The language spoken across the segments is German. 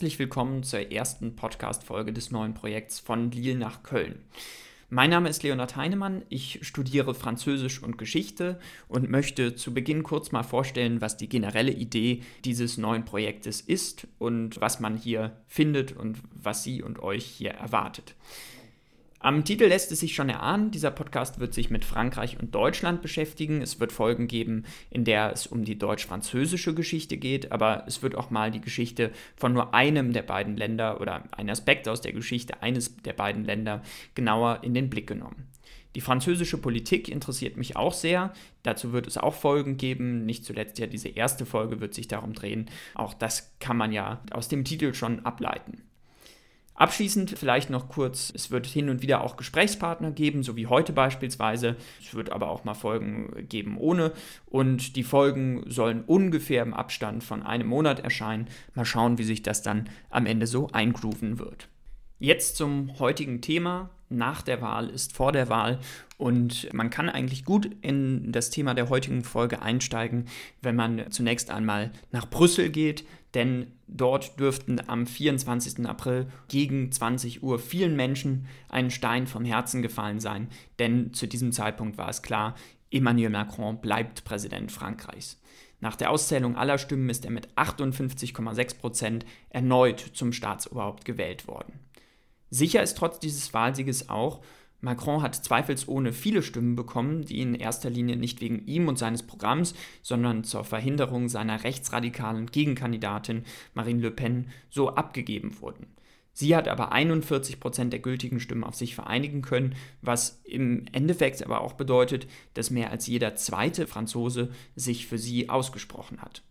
herzlich willkommen zur ersten Podcast-Folge des neuen Projekts von Lille nach Köln. Mein Name ist Leonard Heinemann, ich studiere Französisch und Geschichte und möchte zu Beginn kurz mal vorstellen, was die generelle Idee dieses neuen Projektes ist und was man hier findet und was Sie und euch hier erwartet. Am Titel lässt es sich schon erahnen, dieser Podcast wird sich mit Frankreich und Deutschland beschäftigen. Es wird Folgen geben, in der es um die deutsch-französische Geschichte geht, aber es wird auch mal die Geschichte von nur einem der beiden Länder oder ein Aspekt aus der Geschichte eines der beiden Länder genauer in den Blick genommen. Die französische Politik interessiert mich auch sehr. Dazu wird es auch Folgen geben. Nicht zuletzt ja diese erste Folge wird sich darum drehen. Auch das kann man ja aus dem Titel schon ableiten. Abschließend vielleicht noch kurz, es wird hin und wieder auch Gesprächspartner geben, so wie heute beispielsweise. Es wird aber auch mal Folgen geben ohne. Und die Folgen sollen ungefähr im Abstand von einem Monat erscheinen. Mal schauen, wie sich das dann am Ende so eingrooven wird. Jetzt zum heutigen Thema. Nach der Wahl ist vor der Wahl und man kann eigentlich gut in das Thema der heutigen Folge einsteigen, wenn man zunächst einmal nach Brüssel geht, denn dort dürften am 24. April gegen 20 Uhr vielen Menschen ein Stein vom Herzen gefallen sein, denn zu diesem Zeitpunkt war es klar, Emmanuel Macron bleibt Präsident Frankreichs. Nach der Auszählung aller Stimmen ist er mit 58,6 Prozent erneut zum Staatsoberhaupt gewählt worden. Sicher ist trotz dieses Wahlsieges auch, Macron hat zweifelsohne viele Stimmen bekommen, die in erster Linie nicht wegen ihm und seines Programms, sondern zur Verhinderung seiner rechtsradikalen Gegenkandidatin Marine Le Pen so abgegeben wurden. Sie hat aber 41 Prozent der gültigen Stimmen auf sich vereinigen können, was im Endeffekt aber auch bedeutet, dass mehr als jeder zweite Franzose sich für sie ausgesprochen hat.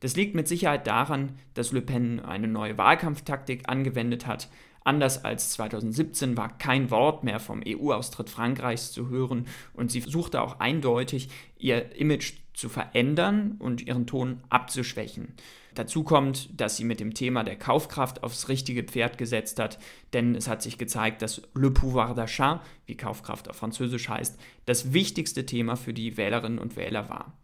Das liegt mit Sicherheit daran, dass Le Pen eine neue Wahlkampftaktik angewendet hat, Anders als 2017 war kein Wort mehr vom EU-Austritt Frankreichs zu hören und sie suchte auch eindeutig, ihr Image zu verändern und ihren Ton abzuschwächen. Dazu kommt, dass sie mit dem Thema der Kaufkraft aufs richtige Pferd gesetzt hat, denn es hat sich gezeigt, dass le pouvoir d'achat, wie Kaufkraft auf Französisch heißt, das wichtigste Thema für die Wählerinnen und Wähler war.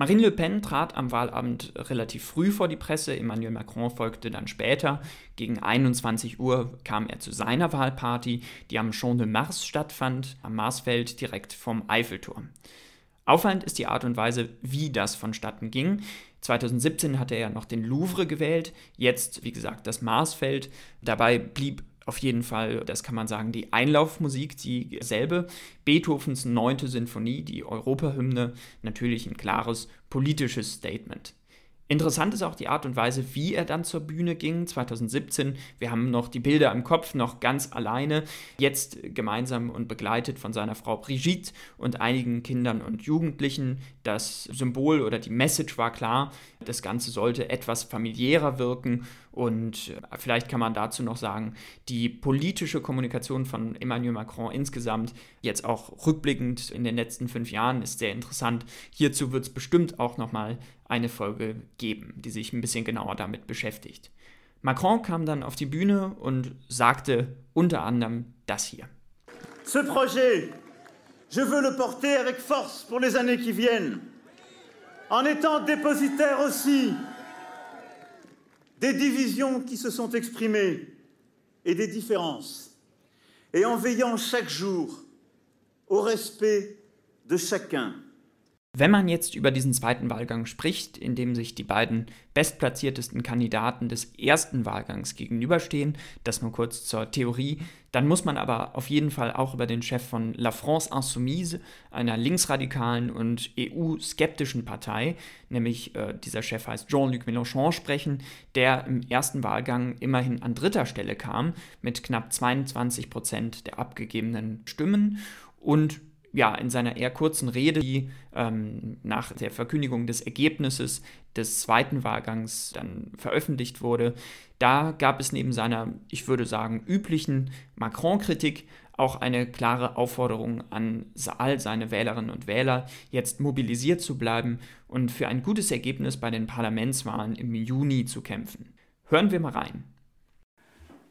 Marine Le Pen trat am Wahlabend relativ früh vor die Presse, Emmanuel Macron folgte dann später. Gegen 21 Uhr kam er zu seiner Wahlparty, die am Champ de Mars stattfand, am Marsfeld direkt vom Eiffelturm. Auffallend ist die Art und Weise, wie das vonstatten ging. 2017 hatte er noch den Louvre gewählt, jetzt, wie gesagt, das Marsfeld. Dabei blieb auf jeden Fall, das kann man sagen, die Einlaufmusik, dieselbe. Beethovens neunte Sinfonie, die Europahymne, natürlich ein klares politisches Statement. Interessant ist auch die Art und Weise, wie er dann zur Bühne ging. 2017, wir haben noch die Bilder im Kopf, noch ganz alleine, jetzt gemeinsam und begleitet von seiner Frau Brigitte und einigen Kindern und Jugendlichen. Das Symbol oder die Message war klar, das Ganze sollte etwas familiärer wirken und vielleicht kann man dazu noch sagen, die politische Kommunikation von Emmanuel Macron insgesamt, jetzt auch rückblickend in den letzten fünf Jahren, ist sehr interessant. Hierzu wird es bestimmt auch nochmal eine Folge geben, die sich ein bisschen genauer damit beschäftigt. Macron kam dann auf die Bühne und sagte unter anderem das hier. Ce projet, je veux le porter avec force pour les années qui viennent, en étant dépositaire aussi des divisions qui se sont exprimées et des différences, et en veillant chaque jour au respect de chacun Wenn man jetzt über diesen zweiten Wahlgang spricht, in dem sich die beiden bestplatziertesten Kandidaten des ersten Wahlgangs gegenüberstehen, das nur kurz zur Theorie, dann muss man aber auf jeden Fall auch über den Chef von La France Insoumise, einer linksradikalen und EU-skeptischen Partei, nämlich äh, dieser Chef heißt Jean-Luc Mélenchon, sprechen, der im ersten Wahlgang immerhin an dritter Stelle kam, mit knapp 22 Prozent der abgegebenen Stimmen und ja, in seiner eher kurzen Rede, die ähm, nach der Verkündigung des Ergebnisses des zweiten Wahlgangs dann veröffentlicht wurde, da gab es neben seiner, ich würde sagen, üblichen Macron-Kritik auch eine klare Aufforderung an all seine Wählerinnen und Wähler, jetzt mobilisiert zu bleiben und für ein gutes Ergebnis bei den Parlamentswahlen im Juni zu kämpfen. Hören wir mal rein.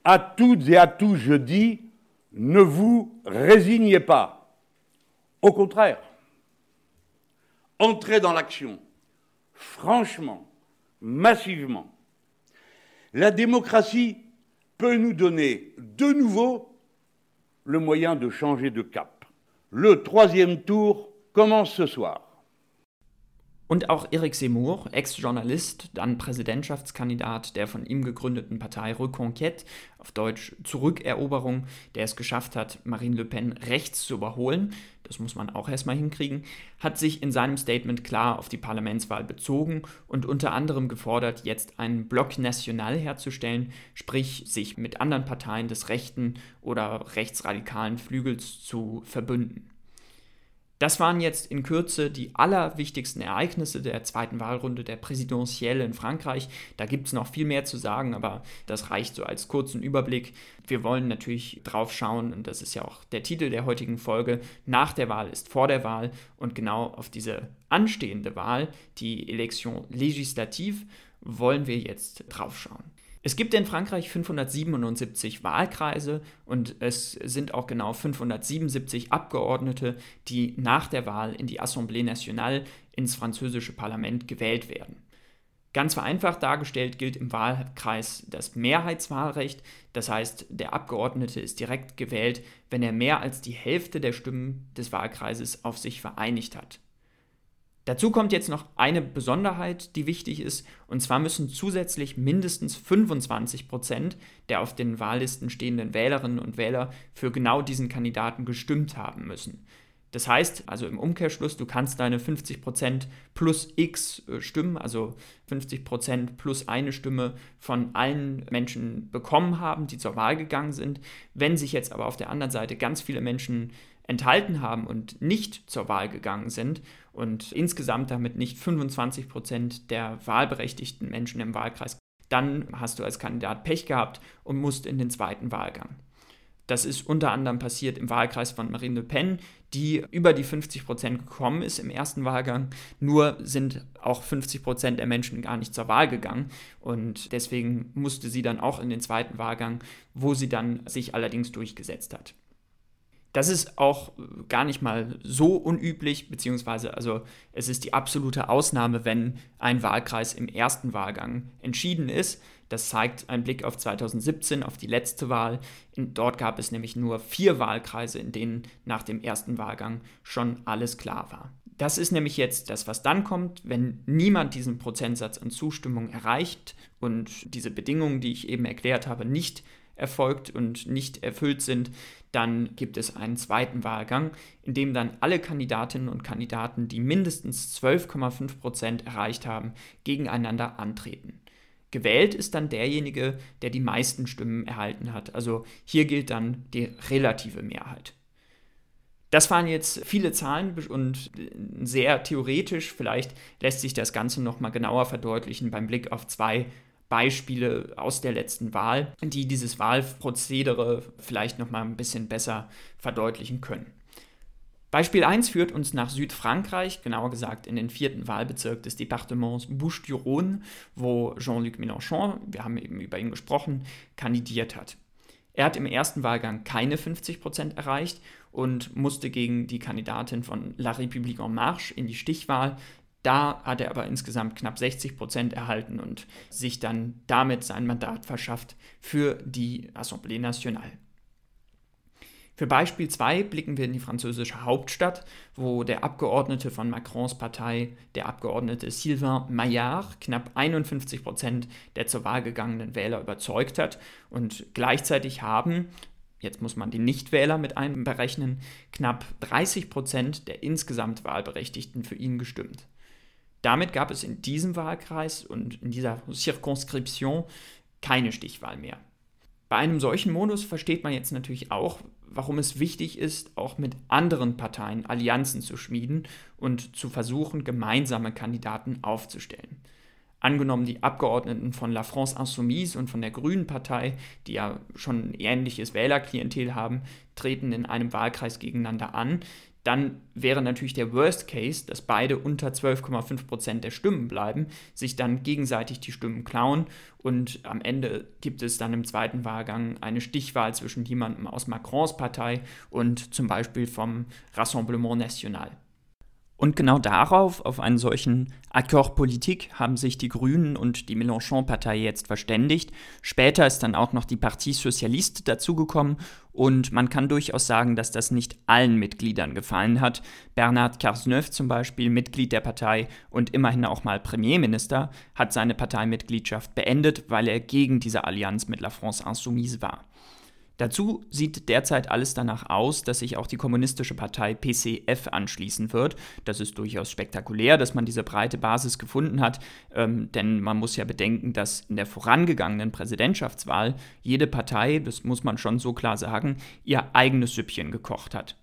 À toutes et à tous, je dis, ne vous résignez pas. Au contraire, entrez dans l'action, franchement, massivement. la démocratie peut nous donner de nouveau le moyen de changer de cap. Le troisième tour commence ce soir. Und auch Eric Seymour, Ex-Journalist, dann Präsidentschaftskandidat der von ihm gegründeten Partei Reconquête, auf Deutsch Zurückeroberung, der es geschafft hat, Marine Le Pen rechts zu überholen, das muss man auch erstmal hinkriegen, hat sich in seinem Statement klar auf die Parlamentswahl bezogen und unter anderem gefordert, jetzt einen Bloc National herzustellen, sprich sich mit anderen Parteien des rechten oder rechtsradikalen Flügels zu verbünden. Das waren jetzt in Kürze die allerwichtigsten Ereignisse der zweiten Wahlrunde der Präsidentielle in Frankreich. Da gibt es noch viel mehr zu sagen, aber das reicht so als kurzen Überblick. Wir wollen natürlich drauf schauen, und das ist ja auch der Titel der heutigen Folge, nach der Wahl ist vor der Wahl und genau auf diese anstehende Wahl, die Election Législative, wollen wir jetzt drauf schauen. Es gibt in Frankreich 577 Wahlkreise und es sind auch genau 577 Abgeordnete, die nach der Wahl in die Assemblée nationale ins französische Parlament gewählt werden. Ganz vereinfacht dargestellt gilt im Wahlkreis das Mehrheitswahlrecht, das heißt, der Abgeordnete ist direkt gewählt, wenn er mehr als die Hälfte der Stimmen des Wahlkreises auf sich vereinigt hat. Dazu kommt jetzt noch eine Besonderheit, die wichtig ist, und zwar müssen zusätzlich mindestens 25 Prozent der auf den Wahllisten stehenden Wählerinnen und Wähler für genau diesen Kandidaten gestimmt haben müssen. Das heißt, also im Umkehrschluss, du kannst deine 50 Prozent plus x äh, Stimmen, also 50 Prozent plus eine Stimme von allen Menschen bekommen haben, die zur Wahl gegangen sind. Wenn sich jetzt aber auf der anderen Seite ganz viele Menschen enthalten haben und nicht zur Wahl gegangen sind und insgesamt damit nicht 25 Prozent der wahlberechtigten Menschen im Wahlkreis, dann hast du als Kandidat Pech gehabt und musst in den zweiten Wahlgang. Das ist unter anderem passiert im Wahlkreis von Marine Le Pen, die über die 50 Prozent gekommen ist im ersten Wahlgang. Nur sind auch 50 Prozent der Menschen gar nicht zur Wahl gegangen. Und deswegen musste sie dann auch in den zweiten Wahlgang, wo sie dann sich allerdings durchgesetzt hat. Das ist auch gar nicht mal so unüblich, beziehungsweise also es ist die absolute Ausnahme, wenn ein Wahlkreis im ersten Wahlgang entschieden ist. Das zeigt ein Blick auf 2017, auf die letzte Wahl. In, dort gab es nämlich nur vier Wahlkreise, in denen nach dem ersten Wahlgang schon alles klar war. Das ist nämlich jetzt das, was dann kommt, wenn niemand diesen Prozentsatz an Zustimmung erreicht und diese Bedingungen, die ich eben erklärt habe, nicht erfolgt und nicht erfüllt sind, dann gibt es einen zweiten Wahlgang, in dem dann alle Kandidatinnen und Kandidaten, die mindestens 12,5 Prozent erreicht haben, gegeneinander antreten. Gewählt ist dann derjenige, der die meisten Stimmen erhalten hat. Also hier gilt dann die relative Mehrheit. Das waren jetzt viele Zahlen und sehr theoretisch. Vielleicht lässt sich das Ganze noch mal genauer verdeutlichen beim Blick auf zwei Beispiele aus der letzten Wahl, die dieses Wahlprozedere vielleicht noch mal ein bisschen besser verdeutlichen können. Beispiel 1 führt uns nach Südfrankreich, genauer gesagt in den vierten Wahlbezirk des Departements Bouches-du-Rhône, wo Jean-Luc Mélenchon, wir haben eben über ihn gesprochen, kandidiert hat. Er hat im ersten Wahlgang keine 50% erreicht und musste gegen die Kandidatin von La République en Marche in die Stichwahl da hat er aber insgesamt knapp 60 Prozent erhalten und sich dann damit sein Mandat verschafft für die Assemblée Nationale. Für Beispiel 2 blicken wir in die französische Hauptstadt, wo der Abgeordnete von Macrons Partei, der Abgeordnete Sylvain Maillard, knapp 51 Prozent der zur Wahl gegangenen Wähler überzeugt hat. Und gleichzeitig haben, jetzt muss man die Nichtwähler mit einberechnen, knapp 30 Prozent der insgesamt Wahlberechtigten für ihn gestimmt. Damit gab es in diesem Wahlkreis und in dieser Circonscription keine Stichwahl mehr. Bei einem solchen Modus versteht man jetzt natürlich auch, warum es wichtig ist, auch mit anderen Parteien Allianzen zu schmieden und zu versuchen, gemeinsame Kandidaten aufzustellen. Angenommen, die Abgeordneten von La France Insoumise und von der Grünen Partei, die ja schon ein ähnliches Wählerklientel haben, treten in einem Wahlkreis gegeneinander an, dann wäre natürlich der Worst Case, dass beide unter 12,5 Prozent der Stimmen bleiben, sich dann gegenseitig die Stimmen klauen und am Ende gibt es dann im zweiten Wahlgang eine Stichwahl zwischen jemandem aus Macrons Partei und zum Beispiel vom Rassemblement National. Und genau darauf, auf einen solchen Accord Politik, haben sich die Grünen und die Mélenchon-Partei jetzt verständigt. Später ist dann auch noch die Partie Socialiste dazugekommen und man kann durchaus sagen, dass das nicht allen Mitgliedern gefallen hat. Bernard Cazeneuve zum Beispiel, Mitglied der Partei und immerhin auch mal Premierminister, hat seine Parteimitgliedschaft beendet, weil er gegen diese Allianz mit La France Insoumise war. Dazu sieht derzeit alles danach aus, dass sich auch die kommunistische Partei PCF anschließen wird. Das ist durchaus spektakulär, dass man diese breite Basis gefunden hat, ähm, denn man muss ja bedenken, dass in der vorangegangenen Präsidentschaftswahl jede Partei, das muss man schon so klar sagen, ihr eigenes Süppchen gekocht hat.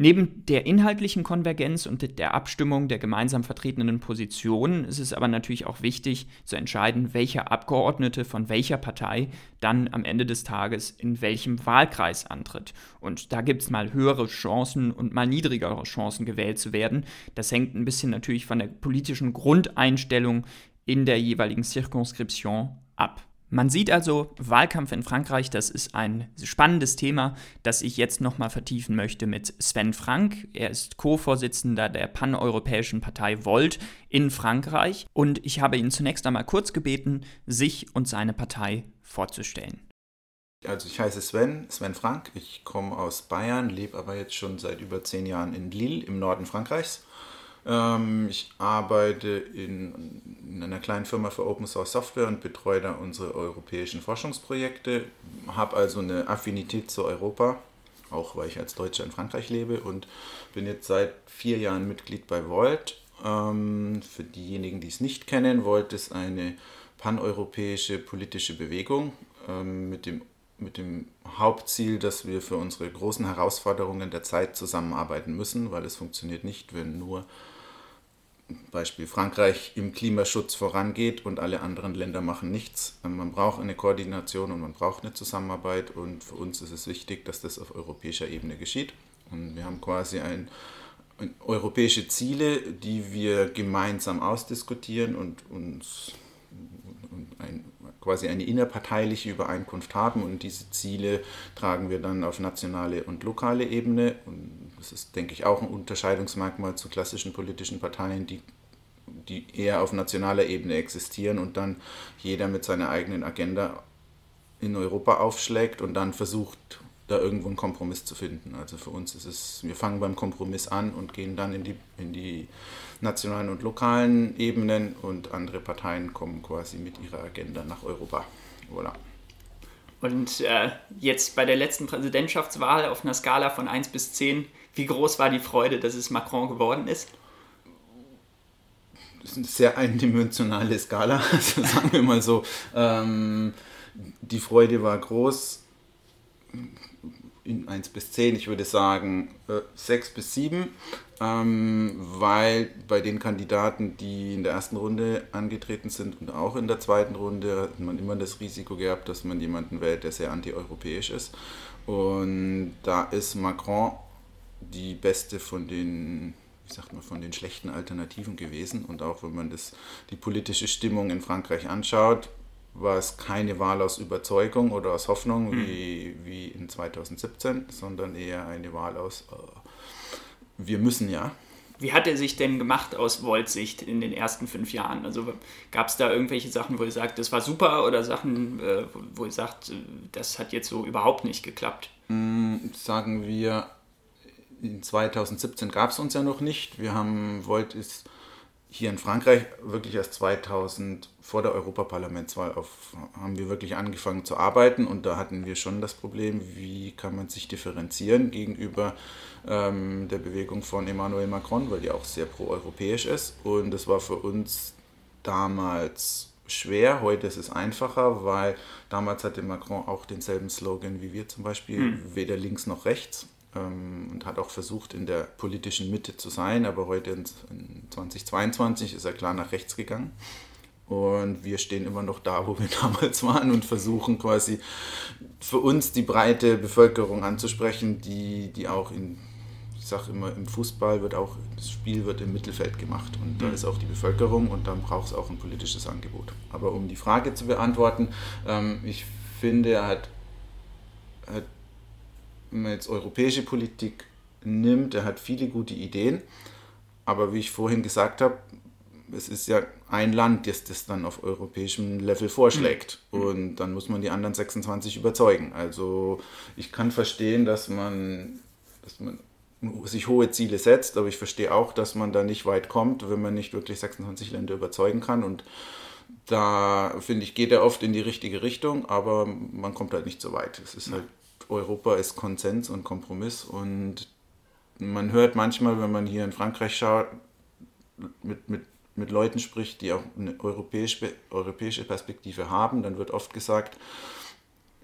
Neben der inhaltlichen Konvergenz und der Abstimmung der gemeinsam vertretenen Positionen ist es aber natürlich auch wichtig zu entscheiden, welcher Abgeordnete von welcher Partei dann am Ende des Tages in welchem Wahlkreis antritt. Und da gibt es mal höhere Chancen und mal niedrigere Chancen gewählt zu werden. Das hängt ein bisschen natürlich von der politischen Grundeinstellung in der jeweiligen Circonscription ab. Man sieht also, Wahlkampf in Frankreich, das ist ein spannendes Thema, das ich jetzt nochmal vertiefen möchte mit Sven Frank. Er ist Co-Vorsitzender der paneuropäischen Partei Volt in Frankreich und ich habe ihn zunächst einmal kurz gebeten, sich und seine Partei vorzustellen. Also ich heiße Sven, Sven Frank, ich komme aus Bayern, lebe aber jetzt schon seit über zehn Jahren in Lille im Norden Frankreichs ich arbeite in, in, einer kleinen Firma für Open Source Software und betreue da unsere europäischen Forschungsprojekte, habe also eine Affinität zu Europa, auch weil ich als Deutscher in Frankreich lebe und bin jetzt seit vier Jahren Mitglied bei Volt. Ähm, für diejenigen, die es nicht kennen, Volt ist eine paneuropäische politische Bewegung ähm, mit dem mit dem Hauptziel, dass wir für unsere großen Herausforderungen der Zeit zusammenarbeiten müssen, weil es funktioniert nicht, wenn nur Beispiel Frankreich im Klimaschutz vorangeht und alle anderen Länder machen nichts. Man braucht eine Koordination und man braucht eine Zusammenarbeit und für uns ist es wichtig, dass das auf europäischer Ebene geschieht. Und wir haben quasi ein, ein europäische Ziele, die wir gemeinsam ausdiskutieren und uns ein, quasi eine innerparteiliche Übereinkunft haben und diese Ziele tragen wir dann auf nationale und lokale Ebene. Und das ist, denke ich, auch ein Unterscheidungsmerkmal zu klassischen politischen Parteien, die, die eher auf nationaler Ebene existieren und dann jeder mit seiner eigenen Agenda in Europa aufschlägt und dann versucht, da irgendwo einen Kompromiss zu finden. Also für uns ist es, wir fangen beim Kompromiss an und gehen dann in die, in die nationalen und lokalen Ebenen und andere Parteien kommen quasi mit ihrer Agenda nach Europa. Voilà. Und äh, jetzt bei der letzten Präsidentschaftswahl auf einer Skala von 1 bis 10, wie groß war die Freude, dass es Macron geworden ist? Das ist eine sehr eindimensionale Skala, also sagen wir mal so. Ähm, die Freude war groß in 1 bis 10, ich würde sagen äh, 6 bis 7, ähm, weil bei den Kandidaten, die in der ersten Runde angetreten sind und auch in der zweiten Runde, hat man immer das Risiko gehabt, dass man jemanden wählt, der sehr antieuropäisch ist. Und da ist Macron die beste von den wie sagt man, von den schlechten Alternativen gewesen. Und auch wenn man das, die politische Stimmung in Frankreich anschaut, war es keine Wahl aus Überzeugung oder aus Hoffnung mhm. wie, wie in 2017, sondern eher eine Wahl aus, äh, wir müssen ja. Wie hat er sich denn gemacht aus Volts Sicht in den ersten fünf Jahren? Also gab es da irgendwelche Sachen, wo ihr sagt, das war super oder Sachen, äh, wo ihr sagt, das hat jetzt so überhaupt nicht geklappt? Mhm, sagen wir, in 2017 gab es uns ja noch nicht. Wir haben, Volt ist hier in Frankreich wirklich erst 2000 vor der Europaparlamentswahl auf, haben wir wirklich angefangen zu arbeiten und da hatten wir schon das Problem, wie kann man sich differenzieren gegenüber ähm, der Bewegung von Emmanuel Macron, weil die auch sehr pro-europäisch ist und das war für uns damals schwer, heute ist es einfacher, weil damals hatte Macron auch denselben Slogan wie wir zum Beispiel, hm. weder links noch rechts ähm, und hat auch versucht, in der politischen Mitte zu sein, aber heute in 2022 ist er klar nach rechts gegangen. Und wir stehen immer noch da, wo wir damals waren und versuchen quasi für uns die breite Bevölkerung anzusprechen, die, die auch in, ich sage immer, im Fußball wird auch, das Spiel wird im Mittelfeld gemacht und da mhm. ist auch die Bevölkerung und dann braucht es auch ein politisches Angebot. Aber um die Frage zu beantworten, ähm, ich finde, er hat, hat man jetzt europäische Politik nimmt, er hat viele gute Ideen, aber wie ich vorhin gesagt habe, es ist ja ein Land, das das dann auf europäischem Level vorschlägt. Mhm. Und dann muss man die anderen 26 überzeugen. Also ich kann verstehen, dass man, dass man sich hohe Ziele setzt, aber ich verstehe auch, dass man da nicht weit kommt, wenn man nicht wirklich 26 Länder überzeugen kann. Und da finde ich, geht er oft in die richtige Richtung, aber man kommt halt nicht so weit. Es ist halt, Europa ist Konsens und Kompromiss und man hört manchmal, wenn man hier in Frankreich schaut, mit, mit, mit Leuten spricht, die auch eine europäische, europäische Perspektive haben, dann wird oft gesagt,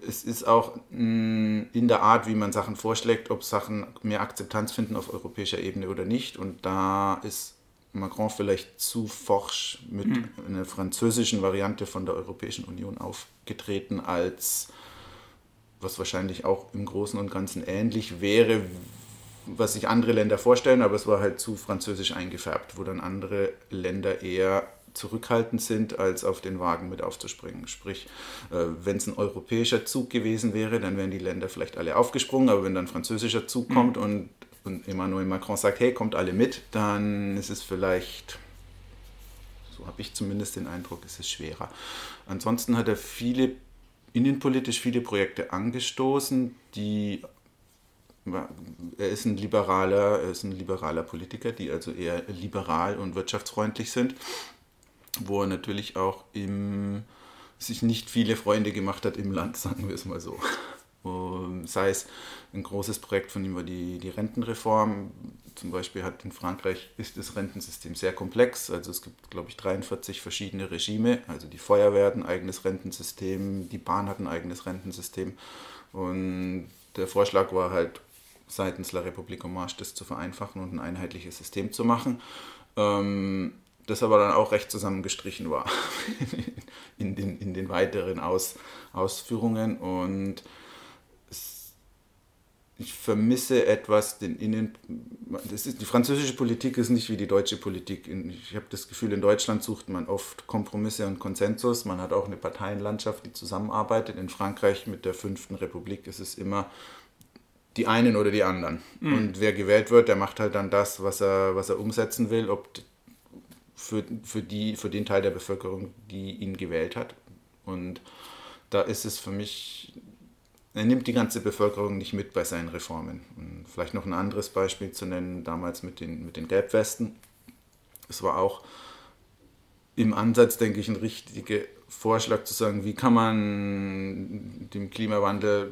es ist auch mm, in der Art, wie man Sachen vorschlägt, ob Sachen mehr Akzeptanz finden auf europäischer Ebene oder nicht. Und da ist Macron vielleicht zu forsch mit mhm. einer französischen Variante von der Europäischen Union aufgetreten, als was wahrscheinlich auch im Großen und Ganzen ähnlich wäre, was sich andere Länder vorstellen, aber es war halt zu französisch eingefärbt, wo dann andere Länder eher zurückhaltend sind, als auf den Wagen mit aufzuspringen. Sprich, äh, wenn es ein europäischer Zug gewesen wäre, dann wären die Länder vielleicht alle aufgesprungen, aber wenn dann ein französischer Zug mhm. kommt und, und Emmanuel Macron sagt, hey, kommt alle mit, dann ist es vielleicht, so habe ich zumindest den Eindruck, ist es schwerer. Ansonsten hat er viele innenpolitisch viele Projekte angestoßen, die er ist ein liberaler, er ist ein liberaler Politiker, die also eher liberal und wirtschaftsfreundlich sind wo er natürlich auch im, sich nicht viele Freunde gemacht hat im Land, sagen wir es mal so. sei es ein großes Projekt von ihm war die, die Rentenreform. Zum Beispiel hat in Frankreich ist das Rentensystem sehr komplex. Also es gibt, glaube ich, 43 verschiedene Regime. Also die Feuerwehr hat ein eigenes Rentensystem, die Bahn hat ein eigenes Rentensystem. Und der Vorschlag war halt seitens La République en Marche, das zu vereinfachen und ein einheitliches System zu machen. Ähm, das aber dann auch recht zusammengestrichen war in den, in den weiteren Aus, Ausführungen. Und ich vermisse etwas den Innen. Das ist, die französische Politik ist nicht wie die deutsche Politik. Ich habe das Gefühl, in Deutschland sucht man oft Kompromisse und Konsensus. Man hat auch eine Parteienlandschaft, die zusammenarbeitet. In Frankreich mit der Fünften Republik ist es immer die einen oder die anderen. Mhm. Und wer gewählt wird, der macht halt dann das, was er, was er umsetzen will, ob für, für, die, für den Teil der Bevölkerung, die ihn gewählt hat. Und da ist es für mich, er nimmt die ganze Bevölkerung nicht mit bei seinen Reformen. Und vielleicht noch ein anderes Beispiel zu nennen, damals mit den, mit den Gelbwesten. Es war auch im Ansatz, denke ich, ein richtiger Vorschlag zu sagen, wie kann man den Klimawandel,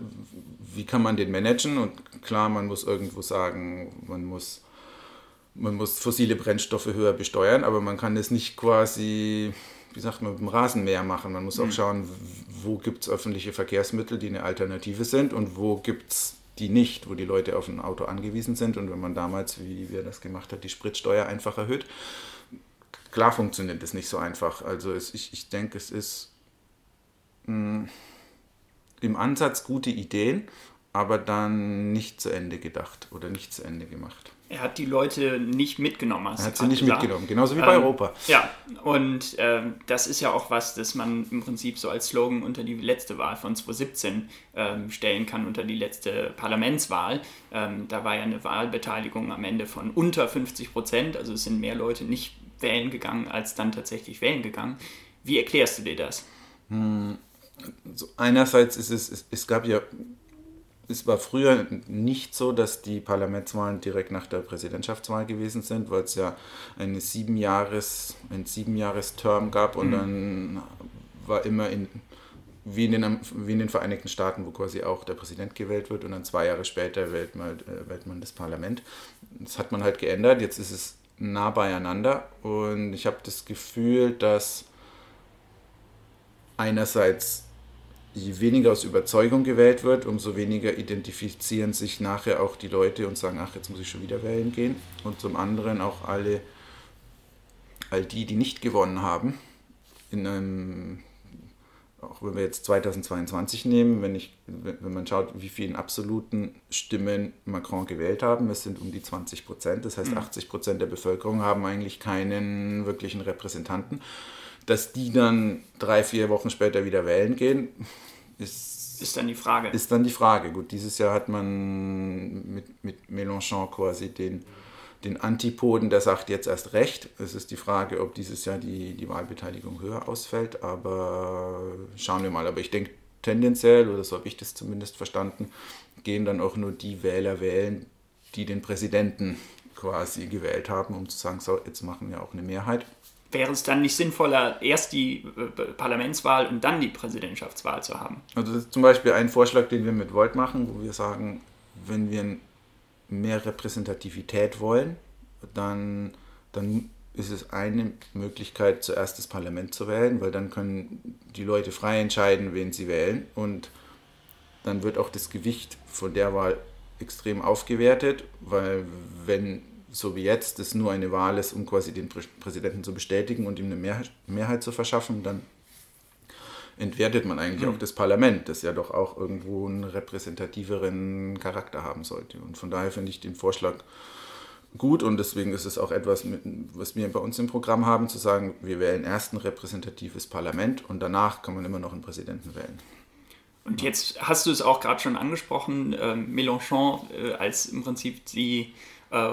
wie kann man den managen? Und klar, man muss irgendwo sagen, man muss man muss fossile Brennstoffe höher besteuern, aber man kann das nicht quasi, wie sagt man, mit dem Rasenmäher machen. Man muss auch mhm. schauen, wo gibt es öffentliche Verkehrsmittel, die eine Alternative sind und wo gibt es die nicht, wo die Leute auf ein Auto angewiesen sind. Und wenn man damals, wie wir das gemacht hat, die Spritsteuer einfach erhöht, klar funktioniert das nicht so einfach. Also es, ich, ich denke, es ist mh, hm, im Ansatz gute Ideen, aber dann nicht zu Ende gedacht oder nicht zu Ende gemacht er hat die Leute nicht mitgenommen. Er hat sie nicht gesagt. mitgenommen, genauso wie bei ähm, Europa. Ja, und ähm, das ist ja auch was, das man im Prinzip so als Slogan unter die letzte Wahl von 2017 ähm, stellen kann, unter die letzte Parlamentswahl. Ähm, da war ja eine Wahlbeteiligung am Ende von unter 50 Prozent, also es sind mehr Leute nicht wählen gegangen, als dann tatsächlich wählen gegangen. Wie erklärst du dir das? Hm, also einerseits ist es, es, es gab ja es war früher nicht so, dass die Parlamentswahlen direkt nach der Präsidentschaftswahl gewesen sind, weil es ja eine sieben Jahres, ein Siebenjahres-Term gab und mhm. dann war immer in, wie in, den, wie in den Vereinigten Staaten, wo quasi auch der Präsident gewählt wird und dann zwei Jahre später wählt man, äh, wählt man das Parlament. Das hat man halt geändert, jetzt ist es nah beieinander und ich habe das Gefühl, dass einerseits je weniger aus Überzeugung gewählt wird, umso weniger identifizieren sich nachher auch die Leute und sagen, ach, jetzt muss ich schon wieder wählen gehen. Und zum anderen auch alle, all die, die nicht gewonnen haben, in einem, auch wenn wir jetzt 2022 nehmen, wenn, ich, wenn man schaut, wie vielen absoluten Stimmen Macron gewählt haben, es sind um die 20 Prozent, das heißt 80 mhm. Prozent der Bevölkerung haben eigentlich keinen wirklichen Repräsentanten. Dass die dann drei, vier Wochen später wieder wählen gehen, ist, ist dann die Frage. Ist dann die Frage. Gut, dieses Jahr hat man mit, mit Mélenchon quasi den, den Antipoden, der sagt jetzt erst recht. Es ist die Frage, ob dieses Jahr die, die Wahlbeteiligung höher ausfällt, aber schauen wir mal. Aber ich denke tendenziell, oder so habe ich das zumindest verstanden, gehen dann auch nur die Wähler wählen, die den Präsidenten quasi gewählt haben, um zu sagen, so, jetzt machen wir auch eine Mehrheit. Wäre es dann nicht sinnvoller, erst die äh, Parlamentswahl und dann die Präsidentschaftswahl zu haben? Also das ist zum Beispiel ein Vorschlag, den wir mit Volt machen, wo wir sagen, wenn wir mehr Repräsentativität wollen, dann, dann ist es eine Möglichkeit, zuerst das Parlament zu wählen, weil dann können die Leute frei entscheiden, wen sie wählen und dann wird auch das Gewicht von der Wahl extrem aufgewertet, weil wenn so wie jetzt es nur eine Wahl ist, um quasi den Präsidenten zu bestätigen und ihm eine Mehrheit zu verschaffen, dann entwertet man eigentlich mhm. auch das Parlament, das ja doch auch irgendwo einen repräsentativeren Charakter haben sollte. Und von daher finde ich den Vorschlag gut und deswegen ist es auch etwas, was wir bei uns im Programm haben, zu sagen, wir wählen erst ein repräsentatives Parlament und danach kann man immer noch einen Präsidenten wählen. Und jetzt hast du es auch gerade schon angesprochen, äh, Mélenchon äh, als im Prinzip die äh,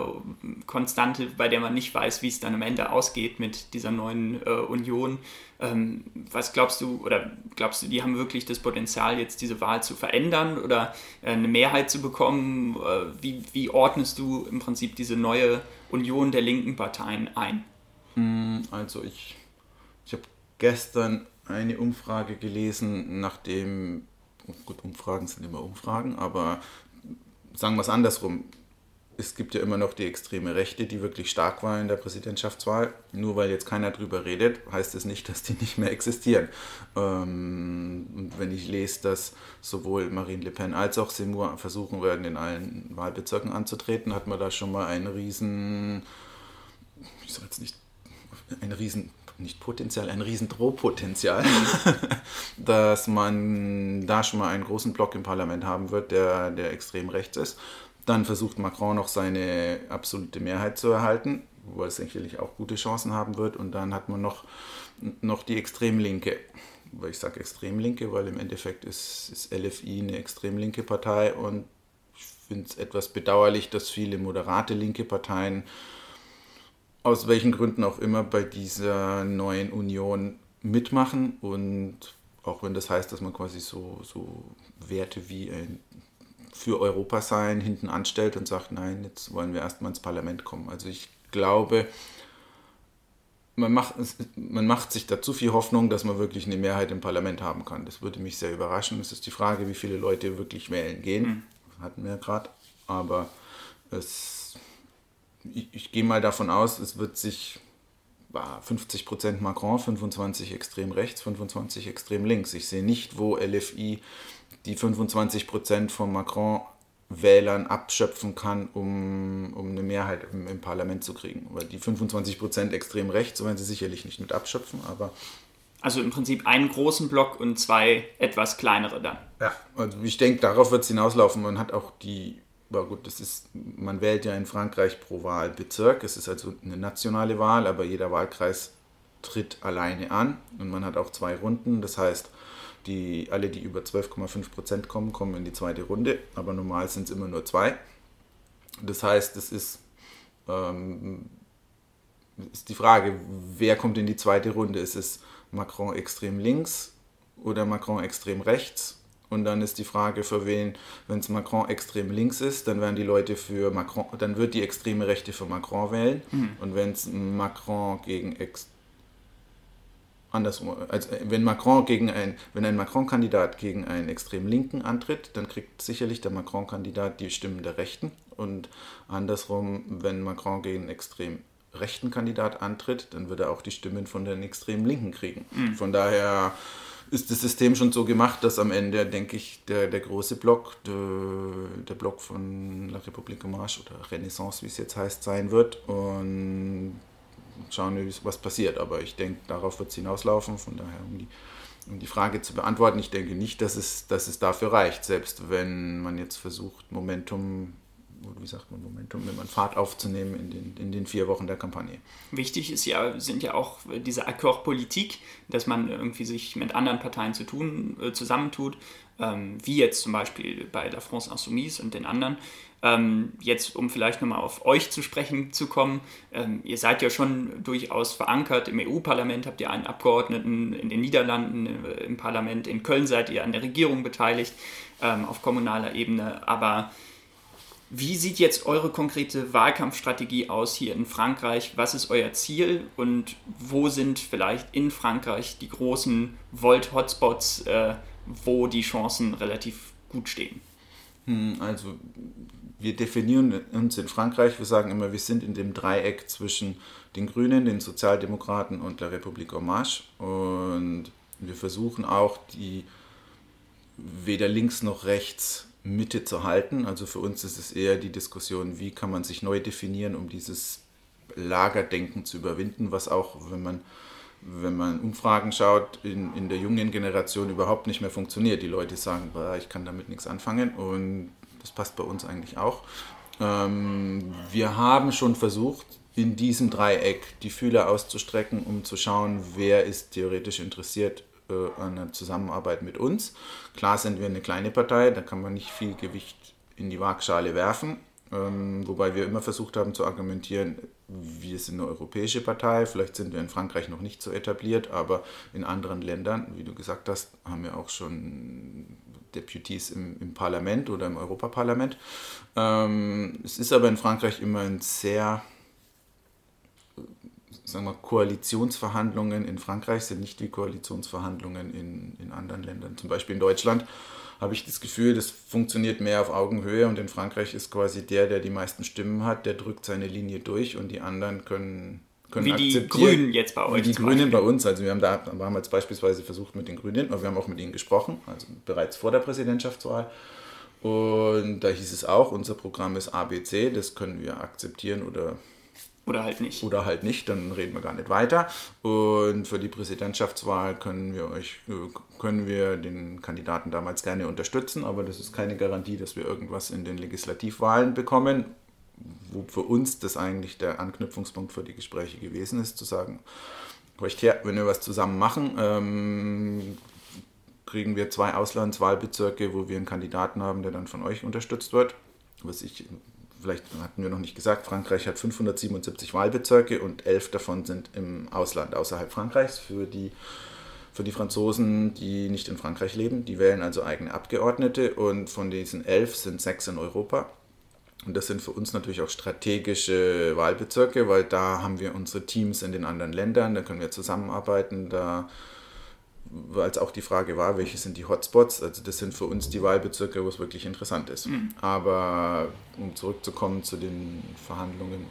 Konstante, bei der man nicht weiß, wie es dann am Ende ausgeht mit dieser neuen äh, Union. Ähm, was glaubst du, oder glaubst du, die haben wirklich das Potenzial, jetzt diese Wahl zu verändern oder äh, eine Mehrheit zu bekommen? Äh, wie, wie ordnest du im Prinzip diese neue Union der linken Parteien ein? Hm, also ich, ich habe gestern eine Umfrage gelesen, nachdem, gut, Umfragen sind immer Umfragen, aber sagen wir es andersrum, es gibt ja immer noch die extreme Rechte, die wirklich stark war in der Präsidentschaftswahl. Nur weil jetzt keiner drüber redet, heißt es nicht, dass die nicht mehr existieren. Ähm, wenn ich lese, dass sowohl Marine Le Pen als auch Seymour versuchen werden, in allen Wahlbezirken anzutreten, hat man da schon mal einen riesen, ich sage jetzt nicht, ein riesen nicht Potenzial, ein riesen Drohpotenzial, dass man da schon mal einen großen Block im Parlament haben wird, der, der extrem rechts ist. Dann versucht Macron noch seine absolute Mehrheit zu erhalten, wo er sicherlich auch gute Chancen haben wird. Und dann hat man noch, noch die Extremlinke. Ich sage Extremlinke, weil im Endeffekt ist, ist LFI eine extremlinke Partei und ich finde es etwas bedauerlich, dass viele moderate linke Parteien aus welchen Gründen auch immer bei dieser neuen Union mitmachen und auch wenn das heißt, dass man quasi so, so Werte wie ein für Europa sein hinten anstellt und sagt, nein, jetzt wollen wir erstmal ins Parlament kommen. Also ich glaube, man macht, man macht sich da zu viel Hoffnung, dass man wirklich eine Mehrheit im Parlament haben kann. Das würde mich sehr überraschen. Es ist die Frage, wie viele Leute wirklich wählen gehen. Mhm. Hatten wir gerade. Aber es, ich, ich gehe mal davon aus, es wird sich 50% Macron, 25 extrem rechts, 25 extrem links. Ich sehe nicht, wo LFI die 25 Prozent von Macron-Wählern abschöpfen kann, um, um eine Mehrheit im, im Parlament zu kriegen. Weil die 25 Prozent extrem rechts werden sie sicherlich nicht mit abschöpfen, aber. Also im Prinzip einen großen Block und zwei etwas kleinere dann. Ja, also ich denke, darauf wird es hinauslaufen. Man hat auch die, aber gut, das ist, man wählt ja in Frankreich pro Wahlbezirk. Es ist also eine nationale Wahl, aber jeder Wahlkreis tritt alleine an und man hat auch zwei Runden. Das heißt, die, alle, die über 12,5 Prozent kommen, kommen in die zweite Runde, aber normal sind es immer nur zwei. Das heißt, es ist, ähm, ist die Frage, wer kommt in die zweite Runde? Ist es Macron extrem links oder Macron extrem rechts? Und dann ist die Frage, für wen, wenn es Macron extrem links ist, dann werden die Leute für Macron, dann wird die extreme Rechte für Macron wählen. Mhm. Und wenn es Macron gegen extrem andersrum, also wenn Macron gegen ein, wenn ein Macron-Kandidat gegen einen extrem Linken antritt, dann kriegt sicherlich der Macron-Kandidat die Stimmen der Rechten und andersrum, wenn Macron gegen einen extrem rechten Kandidat antritt, dann wird er auch die Stimmen von den extrem Linken kriegen. Mhm. Von daher ist das System schon so gemacht, dass am Ende, denke ich, der, der große Block, der, der Block von La République en Marche oder Renaissance, wie es jetzt heißt, sein wird und schauen wir, was passiert. Aber ich denke, darauf wird es hinauslaufen. Von daher, um die, um die Frage zu beantworten, ich denke nicht, dass es, dass es dafür reicht. Selbst wenn man jetzt versucht, Momentum wie sagt man, Momentum, wenn man Fahrt aufzunehmen in den, in den vier Wochen der Kampagne. Wichtig ist ja, sind ja auch diese Accord-Politik, dass man irgendwie sich mit anderen Parteien zu tun, äh, zusammentut. Ähm, wie jetzt zum Beispiel bei La France Insoumise und den anderen. Ähm, jetzt, um vielleicht nochmal auf euch zu sprechen zu kommen, ähm, ihr seid ja schon durchaus verankert im EU-Parlament, habt ihr einen Abgeordneten in den Niederlanden äh, im Parlament, in Köln seid ihr an der Regierung beteiligt, ähm, auf kommunaler Ebene, aber wie sieht jetzt eure konkrete Wahlkampfstrategie aus hier in Frankreich? Was ist euer Ziel und wo sind vielleicht in Frankreich die großen Volt-Hotspots, äh, wo die Chancen relativ gut stehen? Hm, also wir definieren uns in Frankreich, wir sagen immer, wir sind in dem Dreieck zwischen den Grünen, den Sozialdemokraten und der Republik Marche. Und wir versuchen auch die weder links noch rechts Mitte zu halten. Also für uns ist es eher die Diskussion, wie kann man sich neu definieren, um dieses Lagerdenken zu überwinden, was auch, wenn man, wenn man Umfragen schaut, in, in der jungen Generation überhaupt nicht mehr funktioniert. Die Leute sagen, ich kann damit nichts anfangen und das passt bei uns eigentlich auch. Ähm, wir haben schon versucht, in diesem Dreieck die Fühler auszustrecken, um zu schauen, wer ist theoretisch interessiert äh, eine Zusammenarbeit mit uns. Klar sind wir eine kleine Partei, da kann man nicht viel Gewicht in die Waagschale werfen. Ähm, wobei wir immer versucht haben zu argumentieren, wir sind eine europäische Partei, vielleicht sind wir in Frankreich noch nicht so etabliert, aber in anderen Ländern, wie du gesagt hast, haben wir auch schon Deputies im, im Parlament oder im Europaparlament. Ähm, es ist aber in Frankreich immer ein sehr sagen wir, Koalitionsverhandlungen in Frankreich sind nicht wie Koalitionsverhandlungen in, in anderen Ländern. Zum Beispiel in Deutschland habe ich das Gefühl, das funktioniert mehr auf Augenhöhe und in Frankreich ist quasi der, der die meisten Stimmen hat, der drückt seine Linie durch und die anderen können, können wie die Grünen jetzt bei euch. Wie die Grünen bei uns. Also wir haben da wir haben jetzt beispielsweise versucht mit den Grünen, aber wir haben auch mit ihnen gesprochen, also bereits vor der Präsidentschaftswahl. Und da hieß es auch, unser Programm ist ABC, das können wir akzeptieren oder oder halt nicht. Oder halt nicht, dann reden wir gar nicht weiter. Und für die Präsidentschaftswahl können wir euch, können wir den Kandidaten damals gerne unterstützen, aber das ist keine Garantie, dass wir irgendwas in den Legislativwahlen bekommen. Wo für uns das eigentlich der Anknüpfungspunkt für die Gespräche gewesen ist, zu sagen, her, wenn wir was zusammen machen, ähm, kriegen wir zwei Auslandswahlbezirke, wo wir einen Kandidaten haben, der dann von euch unterstützt wird. Was ich vielleicht hatten wir noch nicht gesagt, Frankreich hat 577 Wahlbezirke und elf davon sind im Ausland, außerhalb Frankreichs. Für die, für die Franzosen, die nicht in Frankreich leben, die wählen also eigene Abgeordnete und von diesen elf sind sechs in Europa. Und das sind für uns natürlich auch strategische Wahlbezirke, weil da haben wir unsere Teams in den anderen Ländern, da können wir zusammenarbeiten, da weil es auch die Frage war, welche sind die Hotspots. Also das sind für uns die Wahlbezirke, wo es wirklich interessant ist. Mhm. Aber um zurückzukommen zu den Verhandlungen,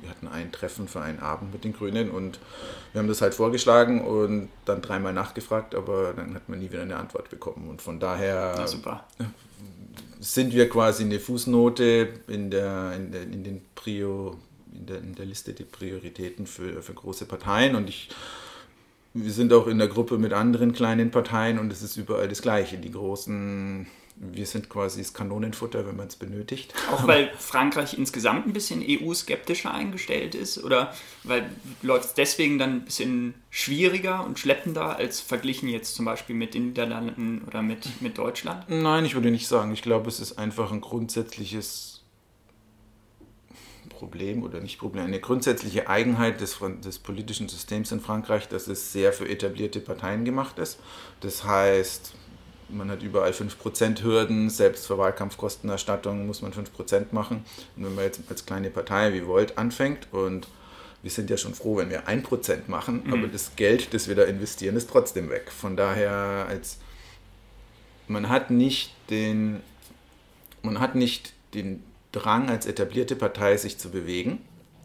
wir hatten ein Treffen für einen Abend mit den Grünen und wir haben das halt vorgeschlagen und dann dreimal nachgefragt, aber dann hat man nie wieder eine Antwort bekommen. Und von daher sind wir quasi eine Fußnote in der, in der, in den Prio, in der, in der Liste der Prioritäten für, für große Parteien und ich wir sind auch in der Gruppe mit anderen kleinen Parteien und es ist überall das Gleiche. Die großen, wir sind quasi das Kanonenfutter, wenn man es benötigt. Auch weil Frankreich insgesamt ein bisschen EU-skeptischer eingestellt ist oder weil läuft es deswegen dann ein bisschen schwieriger und schleppender als verglichen jetzt zum Beispiel mit den Niederlanden oder mit, mit Deutschland? Nein, ich würde nicht sagen. Ich glaube, es ist einfach ein grundsätzliches Problem oder nicht Problem, eine grundsätzliche Eigenheit des, des politischen Systems in Frankreich, dass es sehr für etablierte Parteien gemacht ist. Das heißt, man hat überall 5% Hürden, selbst für Wahlkampfkostenerstattung muss man 5% machen. Und wenn man jetzt als kleine Partei wie Volt anfängt und wir sind ja schon froh, wenn wir 1% machen, mhm. aber das Geld, das wir da investieren, ist trotzdem weg. Von daher, als man hat nicht den, man hat nicht den, Drang, als etablierte Partei sich zu bewegen,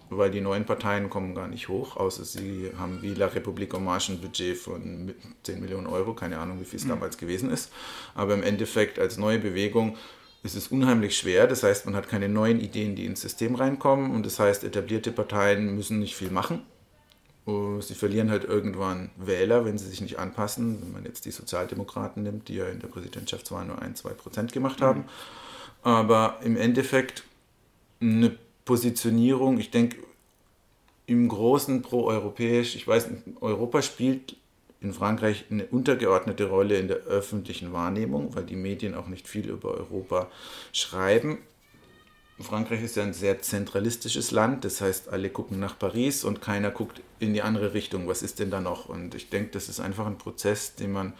weil die neuen Parteien kommen gar nicht hoch, außer sie haben wie La République en Marche ein Budget von 10 Millionen Euro, keine Ahnung, wie viel es mhm. damals gewesen ist. Aber im Endeffekt als neue Bewegung ist es unheimlich schwer. Das heißt, man hat keine neuen Ideen, die ins System reinkommen. Und das heißt, etablierte Parteien müssen nicht viel machen. Sie verlieren halt irgendwann Wähler, wenn sie sich nicht anpassen. Wenn man jetzt die Sozialdemokraten nimmt, die ja in der Präsidentschaftswahl nur ein, zwei Prozent gemacht haben. Mhm aber im Endeffekt eine Positionierung, ich denke, im Großen pro-europäisch, ich weiß Europa spielt in Frankreich eine untergeordnete Rolle in der öffentlichen Wahrnehmung, weil die Medien auch nicht viel über Europa schreiben. Frankreich ist ja ein sehr zentralistisches Land, das heißt, alle gucken nach Paris und keiner guckt in die andere Richtung. Was ist denn da noch? Und ich denke, das ist einfach ein Prozess, den man,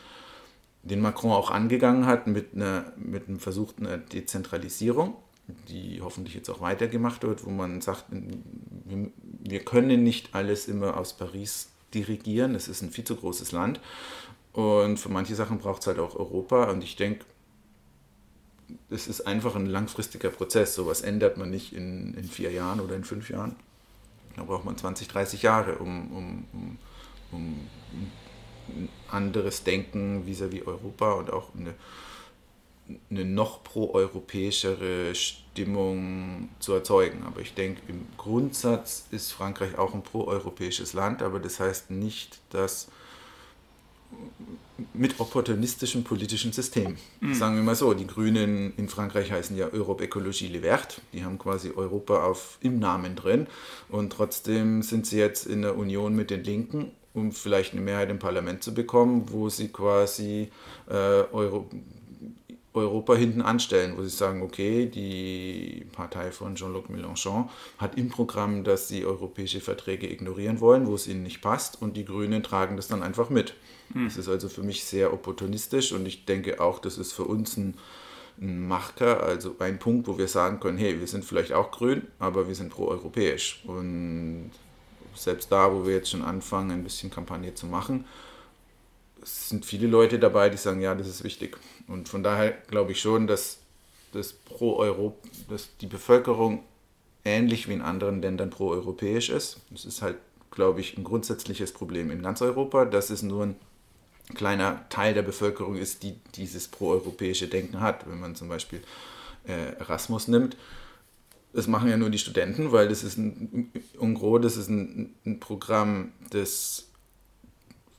den Macron auch angegangen hat mit, einer, mit einem Versuch einer Dezentralisierung, die hoffentlich jetzt auch weitergemacht wird, wo man sagt, wir, können nicht alles immer aus Paris dirigieren. Es ist ein viel zu großes Land. Und für manche Sachen braucht es halt auch Europa. Und ich denke, es ist einfach ein langfristiger Prozess. Sowas ändert man nicht in, in vier Jahren oder in fünf Jahren. Da braucht man 20, 30 Jahre, um, um, um, um ein anderes Denken vis-à-vis -vis Europa und auch eine, eine noch proeuropäischere Stimmung zu erzeugen. Aber ich denke, im Grundsatz ist Frankreich auch ein proeuropäisches Land, aber das heißt nicht, dass mit opportunistischen politischen Systemen. Mhm. Sagen wir mal so, die Grünen in Frankreich heißen ja Europe Ecologie Les Verts, die haben quasi Europa auf, im Namen drin und trotzdem sind sie jetzt in der Union mit den Linken, um vielleicht eine Mehrheit im Parlament zu bekommen, wo sie quasi äh, Euro, Europa hinten anstellen, wo sie sagen, okay, die Partei von Jean-Luc Mélenchon hat im Programm, dass sie europäische Verträge ignorieren wollen, wo es ihnen nicht passt und die Grünen tragen das dann einfach mit. Hm. Das ist also für mich sehr opportunistisch und ich denke auch, das ist für uns ein, ein Marker, also ein Punkt, wo wir sagen können, hey, wir sind vielleicht auch grün, aber wir sind proeuropäisch. Und selbst da, wo wir jetzt schon anfangen, ein bisschen Kampagne zu machen, sind viele Leute dabei, die sagen, ja, das ist wichtig. Und von daher glaube ich schon, dass das pro Euro, dass die Bevölkerung ähnlich wie in anderen Ländern proeuropäisch ist. Das ist halt, glaube ich, ein grundsätzliches Problem in ganz Europa, dass es nur ein kleiner Teil der Bevölkerung ist, die dieses proeuropäische Denken hat. Wenn man zum Beispiel äh, Erasmus nimmt, das machen ja nur die Studenten, weil das ist ein, UNGRO, das ist ein, ein Programm, das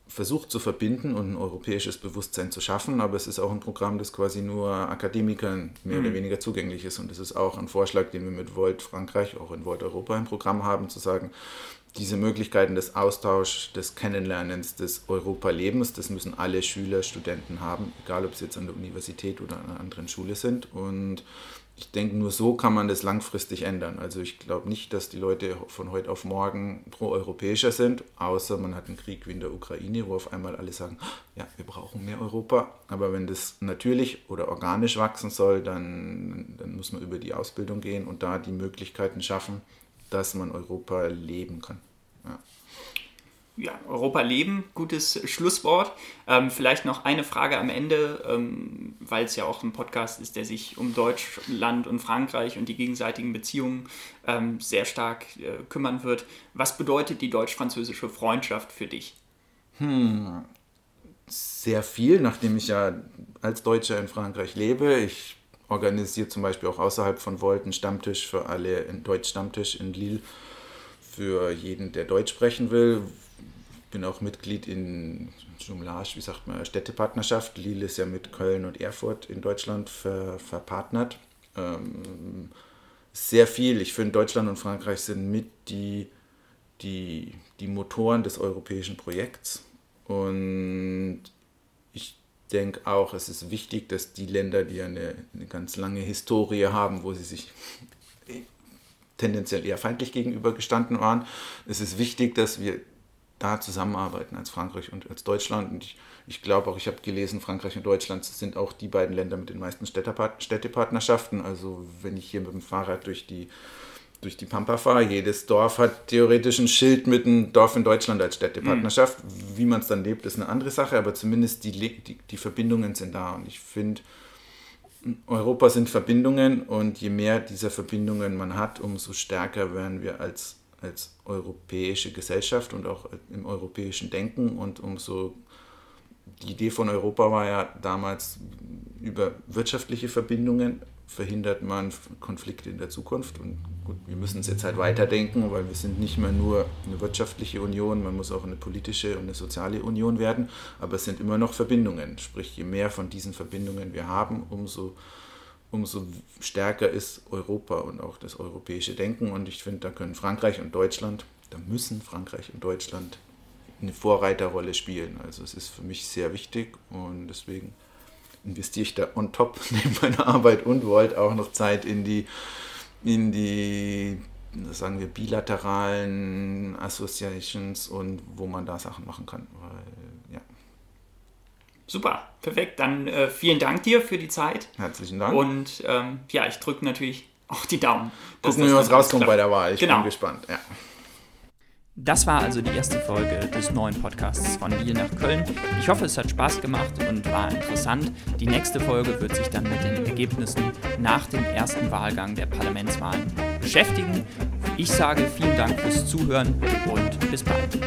versucht zu verbinden und ein europäisches Bewusstsein zu schaffen, aber es ist auch ein Programm, das quasi nur Akademikern mehr mhm. oder weniger zugänglich ist. Und das ist auch ein Vorschlag, den wir mit Volt Frankreich, auch in Volt Europa im Programm haben, zu sagen, diese Möglichkeiten des Austauschs, des Kennenlernens, des Europalebens, das müssen alle Schüler, Studenten haben, egal ob sie jetzt an der Universität oder an einer anderen Schule sind. Und ich denke, nur so kann man das langfristig ändern. Also ich glaube nicht, dass die Leute von heute auf morgen pro-europäischer sind, außer man hat einen Krieg wie in der Ukraine, wo auf einmal alle sagen, ja, wir brauchen mehr Europa. Aber wenn das natürlich oder organisch wachsen soll, dann, dann muss man über die Ausbildung gehen und da die Möglichkeiten schaffen, dass man Europa leben kann. Ja Europa leben, gutes Schlusswort. Ähm, vielleicht noch eine Frage am Ende, ähm, weil es ja auch ein Podcast ist, der sich um Deutschland und Frankreich und die gegenseitigen Beziehungen ähm, sehr stark äh, kümmern wird. Was bedeutet die deutsch-französische Freundschaft für dich? Hm, sehr viel, nachdem ich ja als Deutscher in Frankreich lebe. Ich organisiere zum Beispiel auch außerhalb von Volt einen Stammtisch für alle, einen Deutsch-Stammtisch in Lille für jeden, der Deutsch sprechen will, bin auch Mitglied in Jumelage, wie sagt man, Städtepartnerschaft. Lille ist ja mit Köln und Erfurt in Deutschland ver, verpartnert. Ähm, sehr viel. Ich finde, Deutschland und Frankreich sind mit die, die, die Motoren des europäischen Projekts. Und ich denke auch, es ist wichtig, dass die Länder, die eine, eine ganz lange Historie haben, wo sie sich tendenziell eher feindlich gegenübergestanden waren, es ist wichtig, dass wir da zusammenarbeiten als Frankreich und als Deutschland. Und ich, ich glaube auch, ich habe gelesen, Frankreich und Deutschland sind auch die beiden Länder mit den meisten Städtepartnerschaften. Also wenn ich hier mit dem Fahrrad durch die, durch die Pampa fahre, jedes Dorf hat theoretisch ein Schild mit einem Dorf in Deutschland als Städtepartnerschaft. Mhm. Wie man es dann lebt, ist eine andere Sache, aber zumindest die, die, die Verbindungen sind da. Und ich finde, Europa sind Verbindungen und je mehr dieser Verbindungen man hat, umso stärker werden wir als als europäische Gesellschaft und auch im europäischen Denken. Und umso die Idee von Europa war ja damals über wirtschaftliche Verbindungen verhindert man Konflikte in der Zukunft. Und gut, wir müssen es jetzt halt weiterdenken, weil wir sind nicht mehr nur eine wirtschaftliche Union, man muss auch eine politische und eine soziale Union werden, aber es sind immer noch Verbindungen, sprich je mehr von diesen Verbindungen wir haben, umso umso stärker ist Europa und auch das europäische Denken. Und ich finde, da können Frankreich und Deutschland, da müssen Frankreich und Deutschland eine Vorreiterrolle spielen. Also es ist für mich sehr wichtig und deswegen investiere ich da on top neben meiner Arbeit und wollte auch noch Zeit in die, in die sagen wir, bilateralen Associations und wo man da Sachen machen kann. Weil. Super, perfekt. Dann äh, vielen Dank dir für die Zeit. Herzlichen Dank. Und ähm, ja, ich drücke natürlich auch die Daumen. Gucken wir, was rauskommt bei der Wahl. Ich genau. bin gespannt. Ja. Das war also die erste Folge des neuen Podcasts von Lille nach Köln. Ich hoffe, es hat Spaß gemacht und war interessant. Die nächste Folge wird sich dann mit den Ergebnissen nach dem ersten Wahlgang der Parlamentswahlen beschäftigen. Ich sage vielen Dank fürs Zuhören und bis bald.